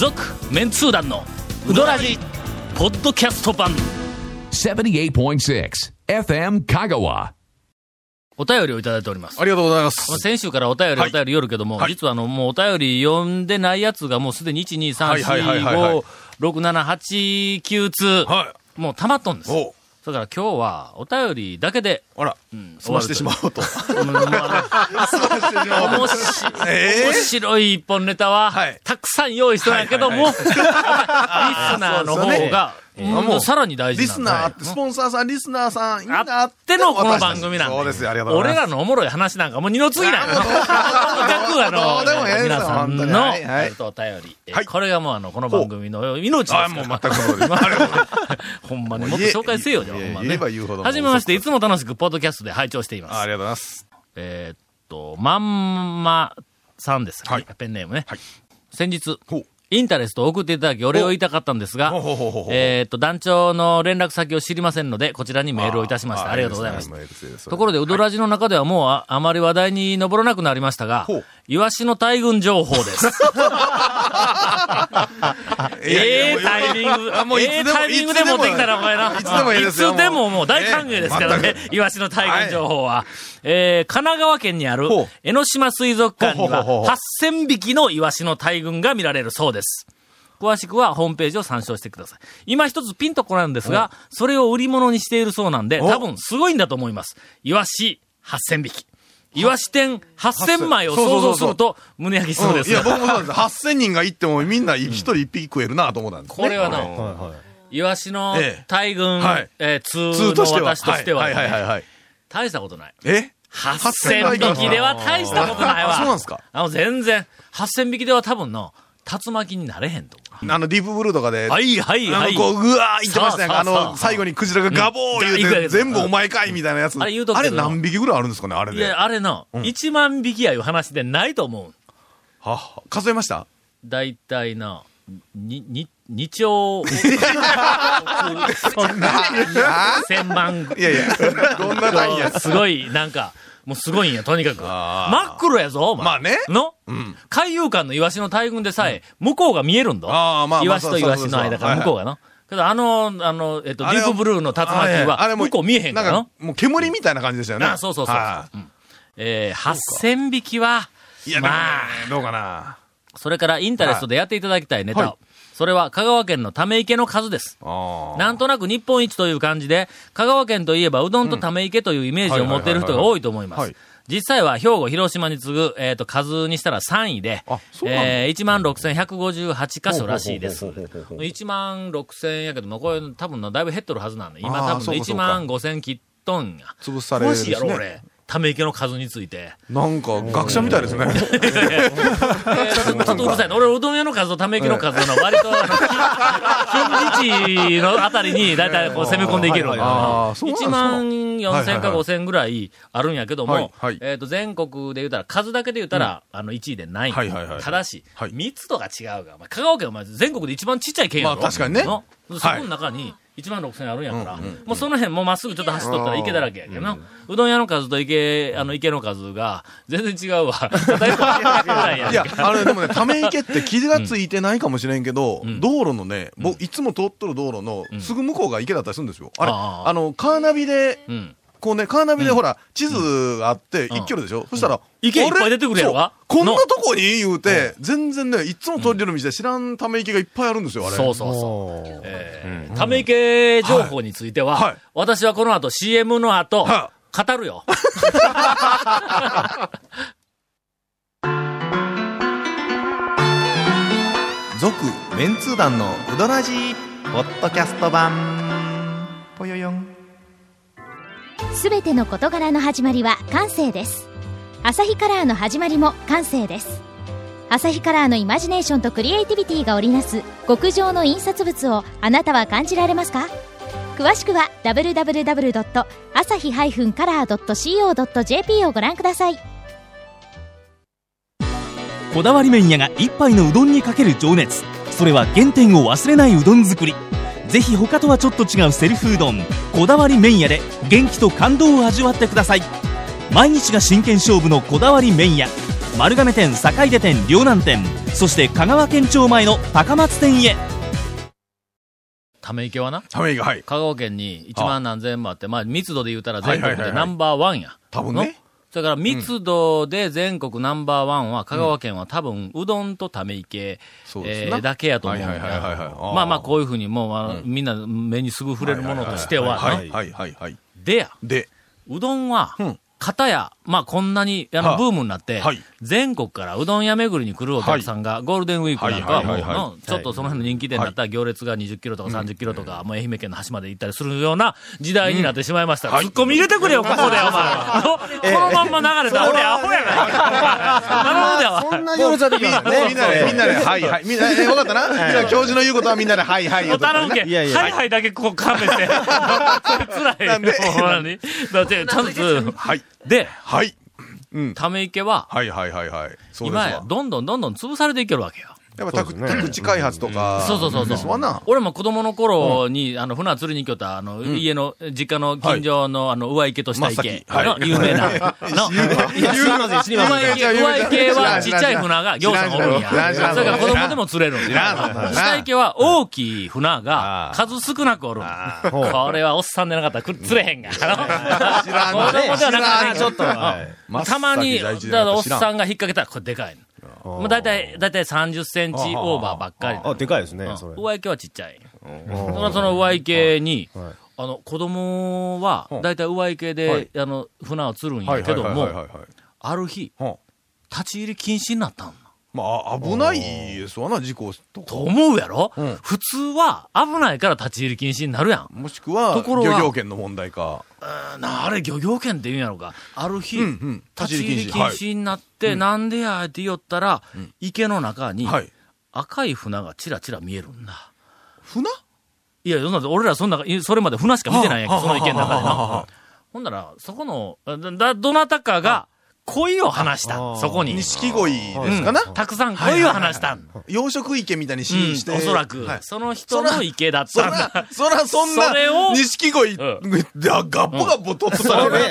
続メンツー団のウドラジポッドキャスト版。78.6 FM Kagawa. お便りをいただいております。ありがとうございます。まあ。先週からお便り、はい。お便りよるけども、はい。実はあの、もうお便り読んでないやつがもうすでに1、2、3、はいはいはいはい4、はい。5、6、7、8、9通、はもう溜まっとんです。お。だから今日はお便りだけで、あら、ん済ましてしまおうと。うんもうあの面白えー？面白い一本ネタは、はい。たくさん用意してないけども、はいリスナーの方が、うんもう。さらに大事リスナーって、スポンサーさん、リスナーさん、いいって。のこの番組なんだそうですよ、ありがとうござい俺ます。らのおもろい話なんかもう二の次なんやとにかくあの、皆さんの、えっと、お便り、これがもうあの、この番組の命ですかあ、らもう全くその通 りです。ほんまにもっと紹介せよ、じゃあ、ほんまね。はじめまして、いつも楽しくポッドキャストで拝聴しています。ありがとうございます。えーっと、まんまさんですね。はいペンネームね。はい先日。インタレストを送っていただき、お礼を言いたかったんですがえーっと、団長の連絡先を知りませんので、こちらにメールをいたしました。ありがとうございます。ところで、ウドラジの中ではもうああまり話題に上らなくなりましたがイワシの大群情報です。ええタイミング、あもういつでもええタイミングで持ってきたらお前な。いつでもいいですよいつでももう大歓迎ですからねええ、イワシの大群情報は。えー、神奈川県にある江ノ島水族館にはほうほうほうほう8000匹のイワシの大群が見られるそうです。詳しくはホームページを参照してください。今一つピンとこないんですが、それを売り物にしているそうなんで、お多分すごいんだと思います。イワシ8000匹。イワシ店8000枚を想像すると胸焼きしそうです。いや、僕もそうです。8000人が行ってもみんな一人一匹食えるなと思ったんですね。これはな、イワシのええ大群、はいえー通の通としては。私としては,、はいはいはいはい。大したことない。え？8000匹では大したことないわ。あそうなんですかあの、全然、8000匹では多分の、竜巻になれへんと思あの、ディープブルーとかで、う。はいはいはい。こう、ぐわー言ってましたやんか。あの、最後にクジラがガボー言うて、全部お前かいみたいなやつ。あれ言うとくけど何匹ぐらいあるんですかね、あれで。いや、あれの、1万匹やいう話でないと思う。はは数えました？だいたいな、に、に、2兆、そんな。1000 万いやいや、どんな単位や。すごい、なんか、もうすごいんや、とにかく。真っ黒やぞ、お前。まあねの？うん。海遊館のイワシの大群でさえ、向こうが見えるんだ。ああまあイワシとイワシの間から向こうがな。けど、あの、あの、えっと、ディープブルーの竜巻は、もう向こう見えへんからな。もう煙みたいな感じでしたよね。あそうそうそうそうえー、8000匹は、いいや、まあ、どうかな。それからインタレストでやっていただきたいネタを。はいそれは香川県のため池の数です。あなんとなく日本一という感じで、香川県といえばうどんとため池というイメージを持っている人が多いと思います。実際は兵庫、広島に次ぐ、えっ、と、数にしたら3位でえー、1万6158箇所らしいです。ほうほうほうほうほう1万6000やけども、これ多分のだいぶ減っとるはずなんで、今多分の1そうかそうか万5000切っとんや。潰される詳しいやろ、ですね俺。ため池の数について。なんか、学者みたいですね。えー ちょっとうるさいな。俺、うどん屋の数とため池の数の割と、近日のあたりに、だいたいこう攻め込んでいけるわけだあなーそうなんです1か万4000かはいはいはい5000ぐらいあるんやけどはいもはい、えっと、全国で言うたら、数だけで言うたら、あの、1位でない。はいはいはい。ただしはい、密度が違うが、香川県お前全国で一番ちっちゃい県やろ。まあ確かにね。の。そこの中に、1万6000あるんやから、もうその辺もうまっすぐちょっと走っとったら池だらけやけどな。うどん屋の数と池、あの池の数が全然違うわ。だ いや あれでもね、ため池って傷がついてないかもしれんけど、ん道路のね、僕、いつも通っとる道路のすぐ向こうが池だったりするんですよ。あれ、の、カーナビで、うん。こうね、カーナビでほら、地図があって、一キロでしょ？そしたら、池いっぱい出てくるやろ？がそう。こんなとこに言うて、全然ね、いつも通りる道で知らんため池がいっぱいあるんですよ、あれ。そうそうそう。えーため池情報については、はい。はい。私はこの後 CM の後、は語るよ。続メンツー団のウドラジーポッドキャスト版すべての事柄の始まりは感性です。アサヒカラーの始まりも感性です。アサヒカラーのイマジネーションとクリエイティビティが織りなす極上の印刷物をあなたは感じられますか？詳しくは www.asahi-color.co.jp をご覧ください。こだわり麺屋が一杯のうどんにかける情熱。それは原点を忘れないうどん作り。ぜひ他とはちょっと違うセルフうどんこだわり麺屋で元気と感動を味わってください毎日が真剣勝負のこだわり麺屋丸亀店坂出店両南店そして香川県庁前の高松店へため池はな、ためが、はい。香川県に1万何千もあって、まあ密度で言うたら全国はいはいはいはいでナンバーワンや。多分ねの？それから密度で全国ナンバーワンは、香川県は多分、うどんとため池、えーだけやと思うまあまあ、こういうふうにもう、まあみんな目にすぐ触れるものとしては、はいはいはいはい。でや、で、うどんはうん、片や、まあこんなに、あの、はあブームになってはい、全国からうどん屋巡りに来るお客さんが、ゴールデンウィークなんかはちょっとその辺の人気店だったら行列が20キロとか30キロとか、もう愛媛県の端まで行ったりするような時代になってしまいました。ツッコミ入れてくれよ、ここで、お前。のこのまんま流れたら俺アホやな。なるほどやわ。そんな行列はできますね。みんなで、みんなで、はいはい。みんな、え、わかったなみんな、教授の言うことはみんなで、はいはい頼むけはいはいだけこう勘弁して。辛い。なんで？ほんまに。だって、ちゃんと、はい。で、はい。うん。ため池は、はいはいはいはい。そうです今やわ。どんどんどんどん潰されていけるわけよ。やっぱ宅宅地開発とか。そうそうそうそう。俺も子供の頃に、あの、船釣りに行きよった、あの、家の、実家の近所の、あの、上池と下池の有名な、の、いや、知りません、知りません。上池、上池はちっちゃい船が行さんおる。んや。それから子供でも釣れるん知らん知らや。ん下池は大きい船が数少なくおるん。これはおっさんでなかったらく釣れへんが。子供ではなかったちょっと、たまに、だおっさんが引っ掛けたら、これでかいの。もうだいたい、だいたい30センチオーバーばっかり。あ、でかいですね、うん。それ。上池はちっちゃい。その上池に、はい。あの、子供は、だいたい上池で、あの、船を釣るんやけども。ある日、は立ち入り禁止になったんまあ、危ないですわな、事故ととか。思うやろ？うん普通は危ないから立ち入り禁止になるやん。もしくは、ところが漁業権の問題か。なあれ漁業権って言うんやろか。ある日、うんうん立ち入り禁止になって、なんでやって言おったら、池の中にはい。赤い船がチラチラ見えるんだ。船？いや、そんな俺らそんな、いそれまで船しか見てないやんけ、はあその池の中でな。ほんなら、そこの、だ、だどなたかが、恋を話した、そこに。錦鯉ですかな？たくさん恋を話したん。養殖池みたいにしうんして。おそらくはい、その人の池だっそたんだら。、そら、そんなそれを、錦鯉、うガッポガッポ取ってたら、おいおいおい。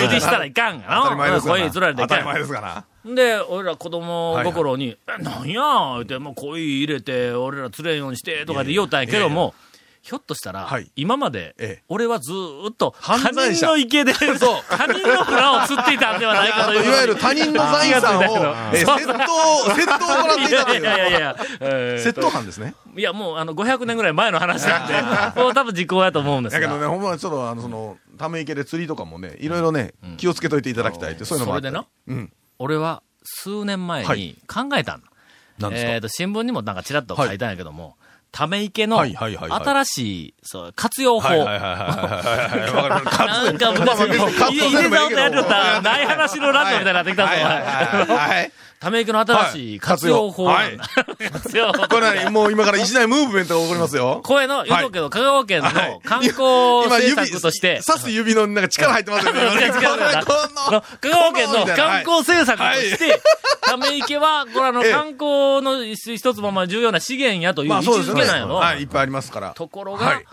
釣りしたらいかんがな。当たり前ですがな。恋釣られていかん当たり前。ですがな。で、俺ら子供心に、え、なんや？言うて、もう恋入れて、俺ら釣れんようにして、とかで言おったんやけども、ひょっとしたら、はい今まで、ええ俺はずーっと、他人の池で、他人の船を釣っていたんではないかという。いわゆる他人の財産を、えー、窃盗、窃盗を行っていたという。いやいやいやいや、えー窃盗犯ですね。いや、もう、あの、500年ぐらい前の話なんで、もう多分時効やと思うんですが。だけどね、ほんまちょっと、あの、その、ため池で釣りとかもね、いろいろね、気をつけといていただきたいって、そういうのもあって。それでな、うん。俺は数年前にはい考えたの。なんですか？えっ、と、新聞にもなんかちらっと書いたんやけども、ため池の新しい、そう、活用法。なんか、まあまあ別にカット入れせんでもいいけどたことやるとったない話のラジオみたいになってきたぞ、おはいはいはい前。はい。ため池の新しい活用法なんだ。活用法。これ何もう今から一大ムーブメントが起こりますよ。声の、言うとくけど、香川県のはい観光政策として、刺す指のなんか力入ってますよね。香川県の観光政策として、ため池は、これあの、ええ観光の一つもまあ重要な資源やという位置。づけなんやろ。はい、いっぱいありますから。ところがはい、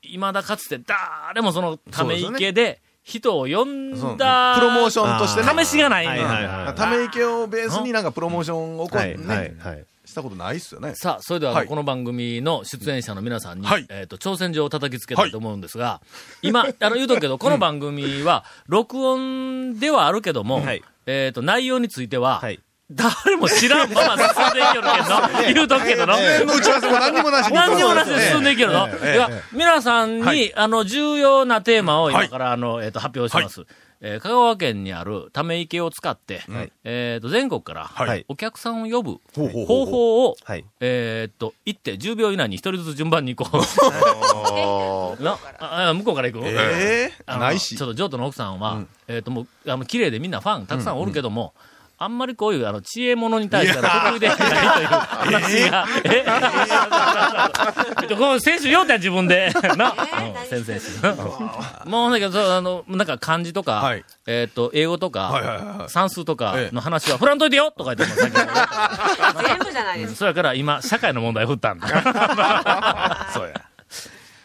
未だかつて誰もそのため池で人を呼んだ、プロモーションとしてね。試しがないため池をベースになんかプロモーションを起こはい、はい、ね、はい。したことないっすよね。さあ、それでは、はいこの番組の出演者の皆さんに、はいえっ、と、挑戦状を叩きつけたいと思うんですが、今、あの、言うとくけど、この番組は、録音ではあるけども、はいえっ、と、内容については、はい。誰も知らんまま 進んでいけるけど、言うとくけどの。事前の打ち合わせも何にもなしに。何にもなしで進んでいけるの、ええいや、皆さんに、はいあの、重要なテーマをはい今から、あの、えっ、と、発表します。えー香川県にあるため池を使って、はいえっ、と、全国から、はいお客さんを呼ぶ方法を、はい。えーっと、行って10秒以内に一人ずつ順番に行こう。なああ向こうから行くええないしちょ。っと譲渡の奥さんは、えーっと、もう、あの、綺麗でみんなファンたくさんおるけども、あんまりこういう、あの、知恵者に対しては得意でないという話が、ええっと、この先週読んだよ、自分で。な、うん先々週。もうだけど、そうあの、なんか漢字とか、はいえーっと、英語とか、算数とかの話は振らんといてよとか言ってもさっき全部じゃないですか。それから今、社会の問題を振ったんだ。そうや。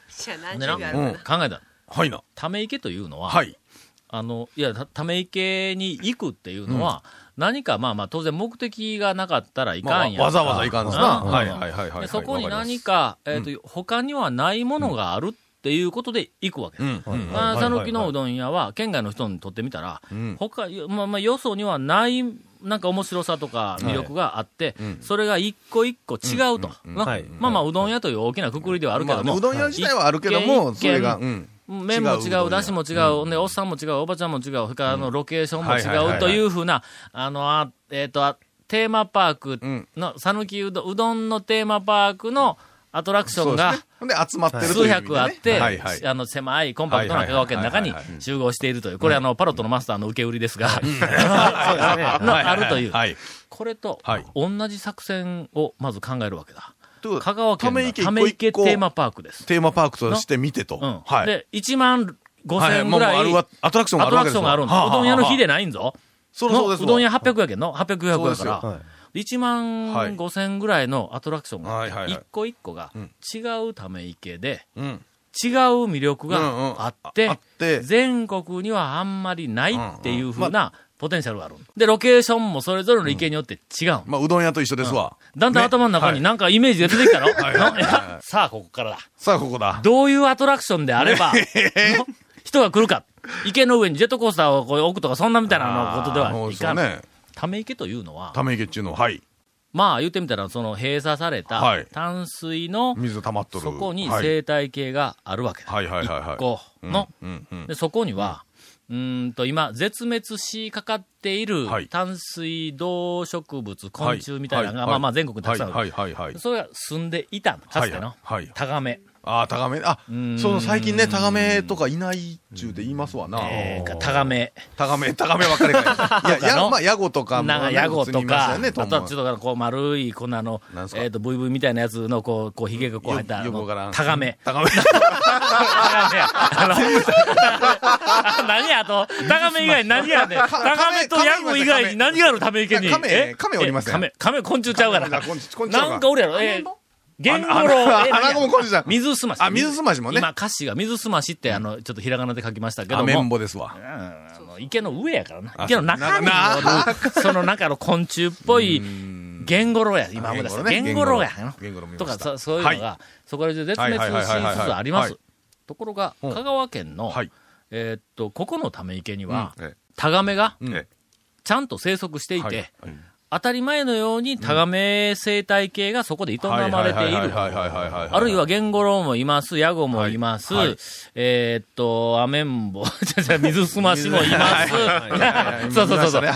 じゃあ何考えた。はいな。ため池というのは、はい。あの、いや、たため池に行くっていうのは、何かまあまあ当然目的がなかったらいまあかんやんか。わざわざいかんですな。うんはいはいはいはい。でそこに何か、えっ、と、他にはないものがあるっていうことで行くわけ。ます。うん。うんまあ、讃岐のうどん屋は、県外の人にとってみたら、ん他、まあまあ、よそにはない、なんか面白さとか魅力があって、それが一個一個違うと。まあまあ、うどん屋という大きなくくりではあるけども、まあねうどん屋自体はあるけども、それが、うん。麺も違う、だしも違う、ね、おっさんも違う、おばちゃんも違う、それからあの、ロケーションも違うというふうな、あの、あえっ、と、あテーマパークうん。の、讃岐うどん、うどんのテーマパークのアトラクションが、数百あって。あの、狭いコンパクトな香川県の中に集合しているという、これあの、パロットのマスターの受け売りですが、のあるという。はい。これとはい、同じ作戦をまず考えるわけだ。と香川県のため池ため池一個一個テーマパークです。テーマパークとして見てと。うん。はい。で、1万5はい千ぐらい、もうあるわアトラクションがあアトるわけですわラクションがあるんだ。はあうどん屋の日ではないんぞ。そうそうですうどん屋800やけんの ?800、900やから。1万はい5千ぐらいのアトラクションがはいはいはい一個一個が違うため池で、うん。違う魅力があって、うんうんああって全国にはあんまりないっていうふうなポテンシャルがある。で、ロケーションもそれぞれの池によって違う。まあ、うどん屋と一緒ですわ。だんだんね頭の中にはいなんかイメージが出てきたろ、さあ、ここからだ。さあ、ここだ。どういうアトラクションであれば、の？人が来るか。池の上にジェットコースターをこう置くとか、そんなみたいなのことではいかん。そうですよね。ため池というのは、ため池っていうのは、はい。まあ言ってみたら、その閉鎖されたはい淡水の、水溜まっとる。そこにはい生態系があるわけだ。はいはいはいはい一個の。うんうん。で、そこには、うーんと、今、絶滅しかかっているはい。淡水動植物、昆虫みたいなのが、はい。まあまあ全国にたくさんある。はい。はい。はい。はい。それが住んでいたの、かつての。はい。はい。タガメ。ああ、タガメ。あ、んその最近ね、タガメとかいないっちゅうで言いますわな。えー、タガメ。タガメ、タガメばっかりかい。いや、まあ、ヤゴとかもね。なんか、ヤゴとか、ね、あとはちょっとこう丸い、こんなあのえっと、ブイブイみたいなやつの、こう、こう、髭がこう入った、タガメ。タガメ。タガメや。あの、何やあと、タガメ以外に何やねん。タガメとヤゴ以外に何がある？ため池に。カメえカメおりませんえカメ、カメ昆虫ちゃうから。なんかおるやろ。えー、ゲンゴロウ。あえーあ穴子も昆虫じゃん。水すまし。あ水すましもね。今歌詞が水すましって、あの、ちょっとひらがなで書きましたけども。アメンボですわ。の池の上やからな。あ池の中になおる、その中の昆虫っぽい、ゲンゴロウや、今思い出した。ゲゲンンゴロウや。ゲンゴロウとか、そそういうのが、そこら中で絶滅しつつあります。ところが、うん香川県の、はい。えーっと、ここのため池には、えタガメがうん。ちゃんと生息していて、はい当たり前のようにタガメ生態系がそこで営まれている。あるいはゲンゴロウもいます、ヤゴもいます、はいはいえーっと、アメンボ、水すましもいます。そうそうそうそう、ね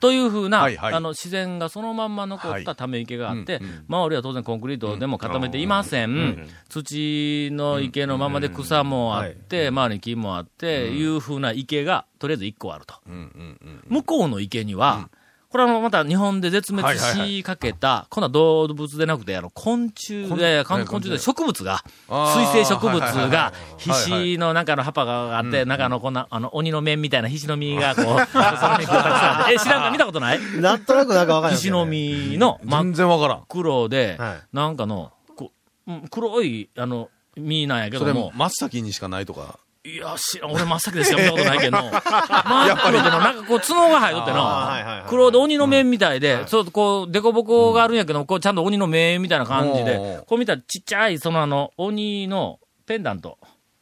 というふうな、はいはいあの、自然がそのまんま残ったため池があって、うんうん周りは当然コンクリートでも固めていません。土の池のままで草もあって、周りに木もあって、いうふうな池が、とりあえず1個あると。うんうんうん。向こうの池には、これはあのまた日本で絶滅しかけた、今度は動物でなくて、あの、昆虫で、昆昆虫。で植物が、水生植物がは、いはい菱の中の葉っぱがあって、中のこんな、あの、鬼の面みたいな菱の実がこう、その辺にこうたくさんあって、え、知らんか見たことない？なんとなくなんかわかんないです菱の。実の真っ全然わからん。黒ではい、なんかの、黒い、あの、実なんやけそれども、真っ先にしかないとか。いや、知らん、俺真っ先でしか見たことないけど、真っ黒での、なんかこう、角が生えとっての。い、黒で鬼の面みたいで、ちょっとこう、デコボコがあるんやけど、こう、ちゃんと鬼の目みたいな感じおでー、こう見たらちっちゃい、そのあの、鬼のペンダント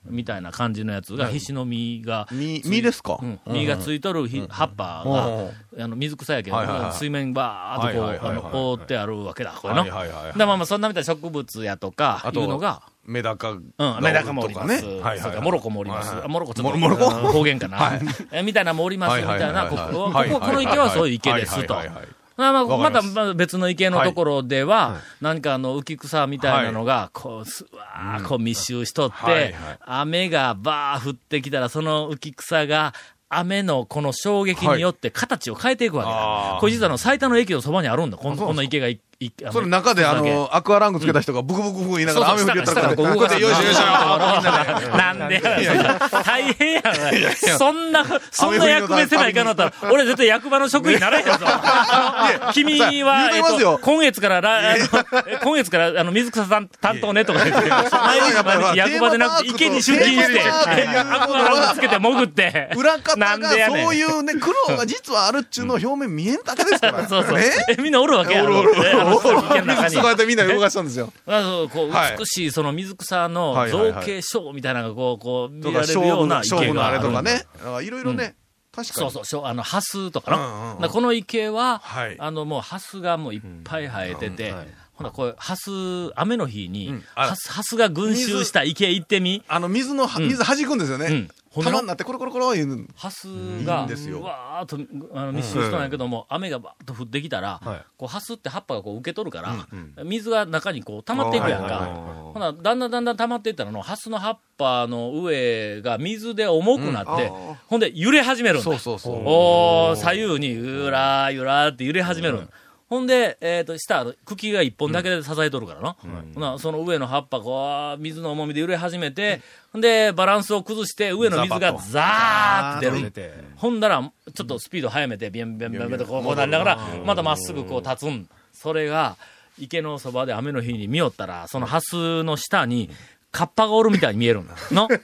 みたいな感じのやつが、菱の実が、実、実ですか？うん、実がついとるひ葉っぱが、あの、水草やけど、水面バーっとこう、覆ってあるわけだ、これの。はいはいはい。でまあまあ、そんなみたいな植物やとか、いうのが、メダカ。うん、メダカもおります。ね。はいはいモロコもおります。はいはいあモロコちょっと、モロコ？うん方言かな？えみたいなのもおります、みたいな。ここ、こここの池はそういう池ですと。はいはいはいはいまあまあまた別の池のところでは、何かあの浮草みたいなのが、こう、すわーこう密集しとってはいはい、雨がバー降ってきたら、その浮草が、雨のこの衝撃によって形を変えていくわけだ。これ実はあの最多の駅のそばにあるんだ。このこの池がいそれ中であの、アクアラングつけた人がブクブクブク言いながら雨降ってたら、ここうやってよいしょよいしょ。なんで大変やな。そんな、そんな役目せないかなったら、俺絶対役場の職員になれへんぞ。君は、今月から、今月から、あの、水草さん担当ねとか言って、毎日毎日役場でなくて、池に出勤して、アクアラングつけて潜って。裏方なんがそういうね、苦労が実はあるっちゅうのを表面見えんだけですから。そうそう。みんなおるわけやろ。おるおるえあの池の中に水草やってみんなで動かしたんですよ。あそうこう、はい美しいその水草の造形ショーみたいなのがこう、こう、見られるような勝負のあれとか池がね。いろいろね、確かに。そうそう、あの、ハスとかな。うんうんうんだからこの池は、はいあの、もうハスがもういっぱい生えてて、ほな、こう、ハス、雨の日に、ハス、ハスが群衆した池行ってみ、あの、水の、水弾くんですよねうん。ほんで玉になってコロコロコロ言うの。ハスが、わーっと、あの、密集しとんやけども、雨がバーッと降ってきたら、はいこう、ハスって葉っぱがこう受け取るから、水が中にこう溜まっていくやんか。ほな、だんだんだんだん溜まっていったらの、ハスの葉っぱの上が水で重くなって、ほんで揺れ始めるんだ。そうそうそう。おー、左右にゆらーゆらーって揺れ始める。ほんで、えっ、と、下、茎が一本だけで支えとるからな。ほな、その上の葉っぱ、こう、水の重みで揺れ始めて、ほんで、バランスを崩して、上の水がザーって出る。ほんだら、ちょっとスピード速めて、ビャンビャンビャンビャンとこうこうなりながら、またまっすぐこう立つん。それが、池のそばで雨の日に見よったら、そのハスの下に、カッパがおるみたいに見えるんだ。の？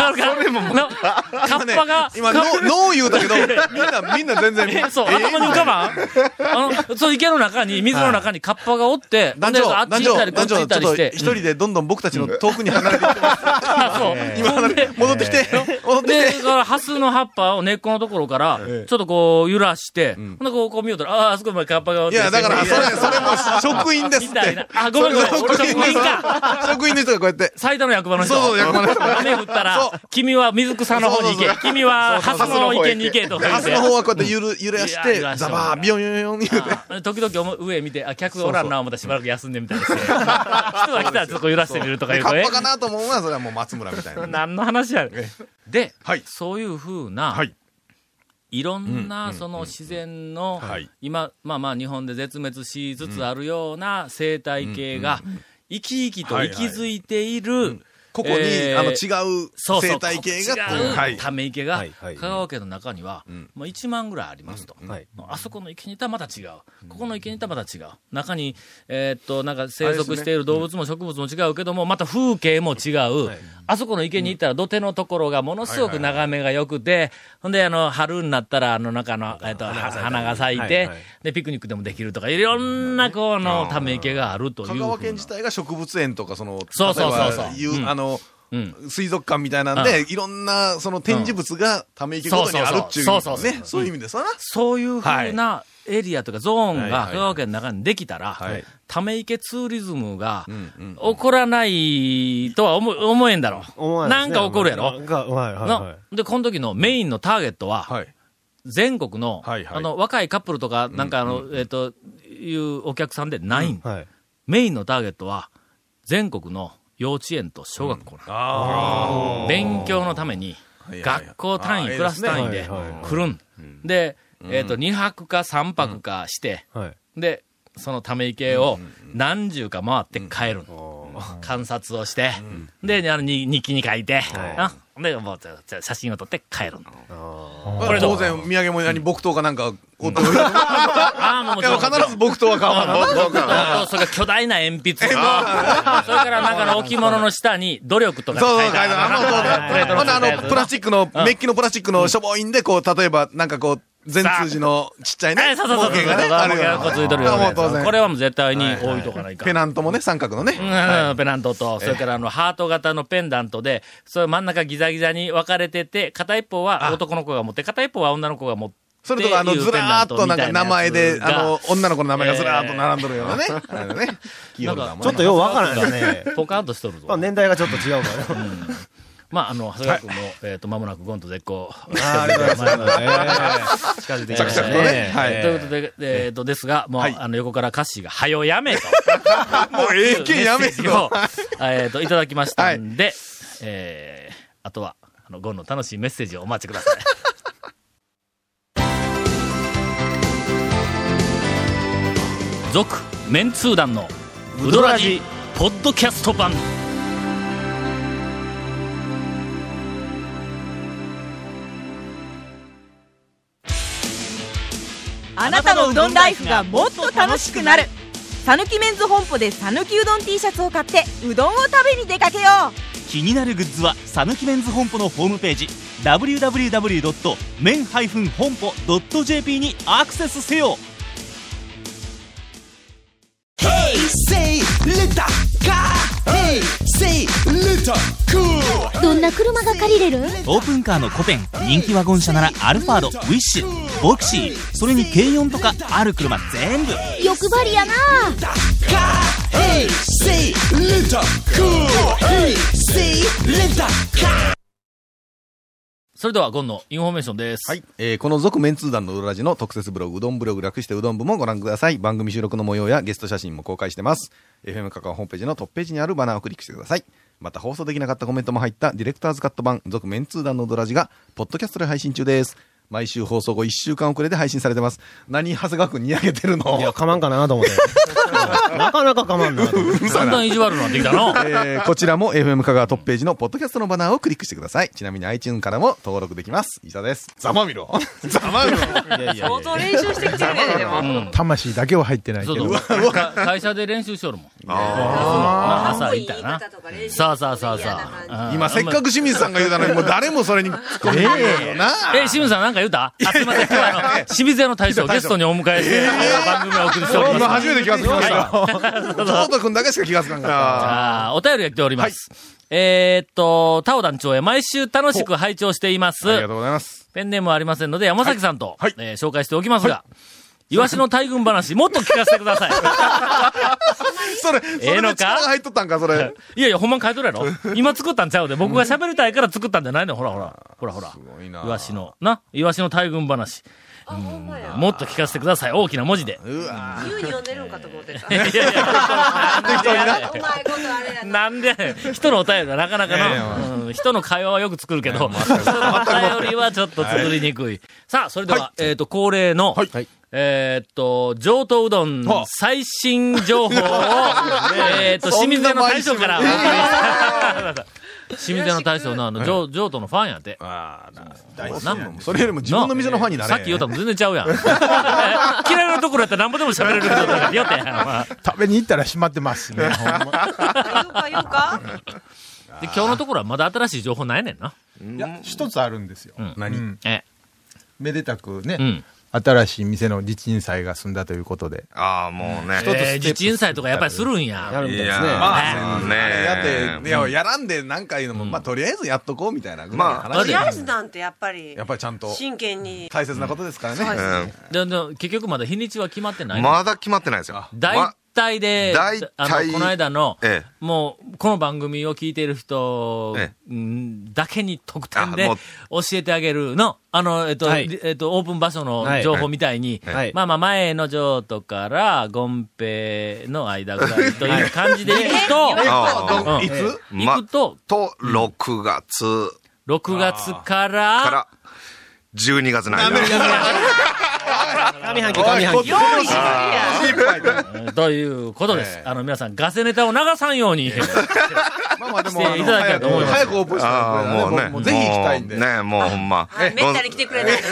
それも、カッパが、今、ノー、言うたけど、みんな、みんな全然。えそう、頭に浮かばんあの、そう、池の中に、水の中にカッパがおって、あっち行ったりこっち行ったりして。一人でどんどん僕たちの遠くに離れていってます。あ そう。今離れ、戻ってきて、戻ってで、きて。だから、ハスの葉っぱを根っこのところから、ちょっとこう、揺らして、ほんで、こう、こう見よったら、ああ、あそこまでカッパがおって。いや、だから、それ、それも職員ですったてみいな。。あ、ごめんごめん、俺職員か。職員の人がこうやって。最多の役場の人。そうそう役場の人。雨降ったらそう、君は水草の方に行け。そうそう。君はハスの池に行けとかハスの。方はこうやって揺る、揺らしてザバー、ビヨンヨンヨン言うて。あ時々上見て、あ、客がおらんな、思ったらしばらく休んでみたいですね。人が来たらちょっと揺らしてみるとかで言うと、えカッパかなと思うのは、それはもう松村みたいな。何の話やねん。で、はい。そういうふうな、はい。いろんな、その自然の、はい。今、まあまあ日本で絶滅しつつあるような生態系が、生き生きと息づいている、ここに、えーあの、違うそうそう生態系が、違うはい。ため池が、香川県の中には、ん。もう1万ぐらいありますと。はい。あそこの池にいたらまた違う。ここの池にいたらまた違う。中に、えーっと、なんか生息している動物も植物も違うけども、また風景も違う。あそこの池に行ったら土手のところがものすごく眺めが良くて、ほんで、あの、春になったら、あの中の、えーっと、は花が咲いて、で、ピクニックでもできるとか、いろんな、この、ため池があるという。香川県自体が植物園とか、その、そうそうそうそう。例えばいううん。あの、うん。水族館みたいなんで、いろんな、その展示物がため池ごとにあるっていう、ね、そういう意味ですわな。そういうふうなエリアというかゾーンはいはい。が香川県の中にできたら、はい。ため池ツーリズムがうんうん起こらないとは思思えんだろ。思わないですね。なんか起こるやろ。はいはいで、この時のメインのターゲットは、はい。全国の、はいはい。あの、若いカップルとか、なんかあの、えっ、と、いうお客さんでない。ん、い。はい。メインのターゲットは、全国の幼稚園と小学校なのあ勉強のために、学校単位、クラス単位で来るん。で、えっ、と、2泊か3泊かして、はい。で、そのため池を何十か回って帰るの。おー。観察をして、で、あの、に日記に書いて、はい。あで、もう、写真を撮って帰るの。あ。これ当然、土産物屋に木刀かなんか、おっと、いあ あ、もう。必ず木刀は買わな。とそれか。ら巨大な鉛筆と、それからなんかの置物の下に努力とかそうそう、ある。あの、プラスチックの、うん。メッキのプラスチックのしょぼいんで、こう、例えば、なんかこう、全通寺のちっちゃいね、えそうそうそうそう。模型がね、あるよこうついとるよ。これはもう絶対に置いとかないかペナントもね、三角のね。うん、ペナントと、それからあの、ハート型のペンダントで、それ真ん中ギザギザに分かれてて、片一方は男の子が持って、片一方は女の子が持って、それとか、あの、ずらーっとなんか名前で、あの、の、女の子の名前がずらーっと並んどるようなね。ね。ちょっとようわからないね。ポカンとしとるぞ。まあ年代がちょっと違うからね。まあ、あの、長谷川君も、えっと、間もなくゴンと絶好。あーありがとうございます。近づいてきましたねね。はいということで、えっと、ですが、もう、はいあの、横から歌詞が、はよやめと。もうええけんやめよメッセージを。えっと、いただきましたんで、えー、あとは、あの、ゴンの楽しいメッセージをお待ちください。続、メンツー団の、ウドラジ、ポッドキャスト版。あなたのうどんライフがもっと楽しくなる。さぬきメンズ本舗でさぬきうどん T シャツを買ってうどんを食べに出かけよう。気になるグッズはさぬきメンズ本舗のホームページ www.men- 本舗 .jp にアクセスせよどんな車が借りれる？オープンカーのコペン人気ワゴン車ならアルファードウィッシュボクシーそれに軽4とかある車全部。欲張りやなそれでは、ゴンのインフォメーションです。はい。えーこの続メンツー団の裏ラジの特設ブログ、うどんブログ略してうどん部もご覧ください。番組収録の模様やゲスト写真も公開してます。FM カカオホームページのトップページにあるバナーをクリックしてください。また放送できなかったコメントも入ったディレクターズカット版、続メンツー団のドラジが、ポッドキャストで配信中です。毎週放送後1週間遅れで配信されてます。何、長谷川くんにやげてるの？いや、かまんかなと思って。なかなかかまんな。だんだん意地悪になってきたの。えーこちらも FM 香川トップページのポッドキャストのバナーをクリックしてください。ちなみに iTunes からも登録できます。以上です。ざまみろ。ざまみろ。いやいや相当練習してきてるねでも魂だけは入ってないけど。会社で練習しよるもん。あ朝行ったらな。さあさあさあさあ。今せっかく清水さんが言うたのに、もう誰もそれに突っ込んでるよな。え、清水さんなんか言うた？あ、すいません。今日はあの、清水屋の大将をゲストにお迎えして、番組をお送りしております。今初めて気がつきました。はい 京都くんだけしか気がつかんかっあーお便りが来ております。えーっと、タオ団長へ毎週楽しく拝聴しています。た。ありがとうございます。ペンネームはありませんので、山崎さんと、紹介しておきますが、イワシの大群話、もっと聞かせてください。それ、そええのか？入っとったんか、それ。いやいや、ほんまに書いとるやろ？今作ったんちゃうで。僕が喋りたいから作ったんじゃないの？ほらほら。ほらほら。すごいな。イワシの、な？イワシの大群話。うん。もっと聞かせてください。大きな文字で。うわ言うに読んでるんかと思ってた。いやいや、適当にな。うまいことあれやななん。で、人のお便りはなかなかの、うん。人の会話はよく作るけど、人のお便りはちょっと作りにくい。さあ、それでは、えっと、恒例の、えーっと、上等うどんはあ最新情報を、えーっと、清水屋の大将からお送りした。清水屋の大将のあの、上上等のファンやって。ああ、大なそれよりも自分の店のファンになれ。さっき言うたの全然ちゃうやん。嫌いなところやったらなんぼでも喋れるけど、よって。食べに行ったら閉まってますしね。ほんま言うか言うかで、今日のところはまだ新しい情報ないねんな。いや、一つあるんですよ。うん何？うんえ、めでたくね、うん。新しい店の地鎮祭が済んだということで。ああ、もうね。えー、自鎮祭とかやっぱりするんや。やるみたいですね。まあ、ねやって、いや、やらんで何回のも、まあ、とりあえずやっとこうみたいなまあとりあえずなんてやっぱりやっぱりちゃんと真剣に大切なことですからね。結局まだ日にちは決まってないの？まだ決まってないですよ。大体で、大体あの、この間の、ええ。もう、この番組を聞いている人、えうんだけに特典あでも教えてあげるの、あの、えっと、はい。えっと、オープン場所のはい。情報みたいに、はい。まあまあ、前の譲渡から、ゴンペの間ぐらいという感じでいくと、いつ？行くと、と、6月。6月か、からら、12月の間。上半期、上半期。うん ということです。あの、皆さん、ガセネタを流さんように。まあまあでも、していただけたらと思います早くオープンしてああ、もうね。もうぜひ行きたいんで。もうね、もうほんま。はいめったに来てくれない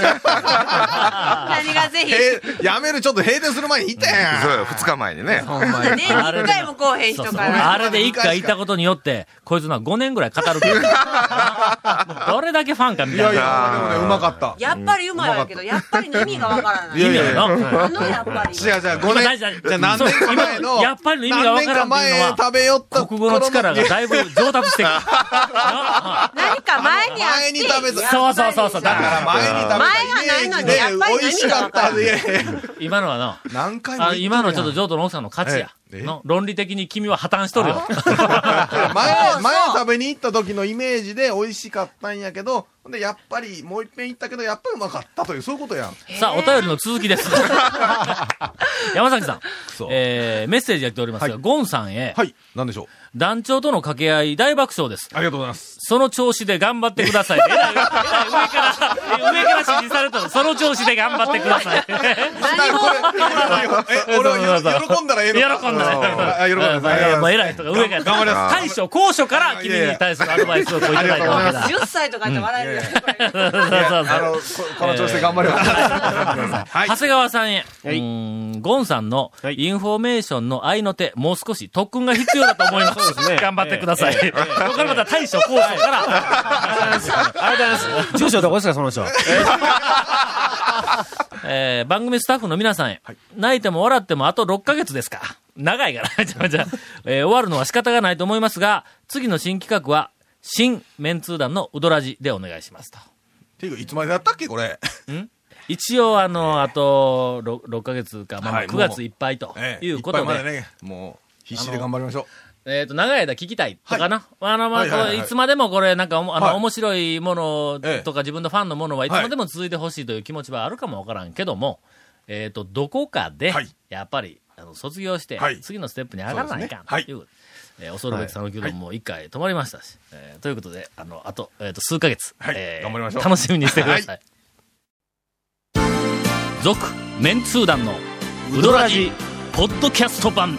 何がぜひへやめる、ちょっと閉店する前に行ったやん。そうよ、2日前にね。年に1回も来おへん人からあれで一回行ったことによって、こいつな5年ぐらい語るけど。どれだけファンかみたいな。いやいや、でもね、うまかった。やっぱりうまいわけどやっぱりの意味がわからないいやろあのやっぱり。違う違う、5今年、じゃあ何年か前の、やっぱりの意味がわからんっていうのは食べよった国語の力がだいぶ上達してくる。何か前にあって。前に食べたそうそう。そうそう。だからら、前に食べたイメージで、美味しかったで、今のはの、何回も今のちょっと譲渡の奥さんの勝ちや。え？えの論理的に君は破綻しとるよ。前、前食べに行った時のイメージで美味しかったんやけど、ほんで、やっぱりもう一遍行ったけど、やっぱりうまかったという、そういうことやん。さあ、お便りの続きです。山崎さんえー、メッセージが来ておりますが、ゴンさんへ、はい、なんでしょう？団長との掛け合い大爆笑です。ありがとうございます。その調子で頑張ってください。えらい、えらい上から、上から指示されたの。その調子で頑張ってください。え、俺はよ喜んだらええのか喜んだら。あ喜んだらまあまあ偉い人が上から。頑張ります大将、高所から君に対するアドバイスをいただいたわけだ。10歳とかって笑えるよね。そうそうそうあの、ここの調子で頑張ります。はい長谷川さんへ、ゴンさんのインフォメーションの合いの手、もう少し特訓が必要だと思います。頑張ってください。ここからまた大将、高所から、ありがとうございます。住所どこです。か、その人。えー番組スタッフの皆さんへ、泣いても笑ってもあと6ヶ月です。か。長いから。じゃあじゃえー終わるのは仕方がないと思います。が、次の新企画は、新メンツー団のうどらじでお願いします。と。っていうか、いつまでやったっけ、これ。ん一応、あの、あと 6, 6ヶ月か、まあ、9月いっぱいということで、いっぱいまでね、もう、必死で頑張りましょう。えっ、と、長い間聞きたいとかな。あの、まあ、はいはいはい。はいつまでもこれ、なんかおも、あの、はい面白いものええ。とか、自分のファンのものはいつまでも続いてほしいという気持ちはあるかもわからんけども、えっ、と、どこかで、はい。やっぱり、あの、卒業して、はい。次のステップに上がらないかんという、えー恐るべき讃岐うどんも一回止まりましたし、えーということで、あの、あと、えっ、と、数ヶ月、はい。えー頑張りましょう。楽しみにしてください。続、メンツー団のウドラジポッドキャスト版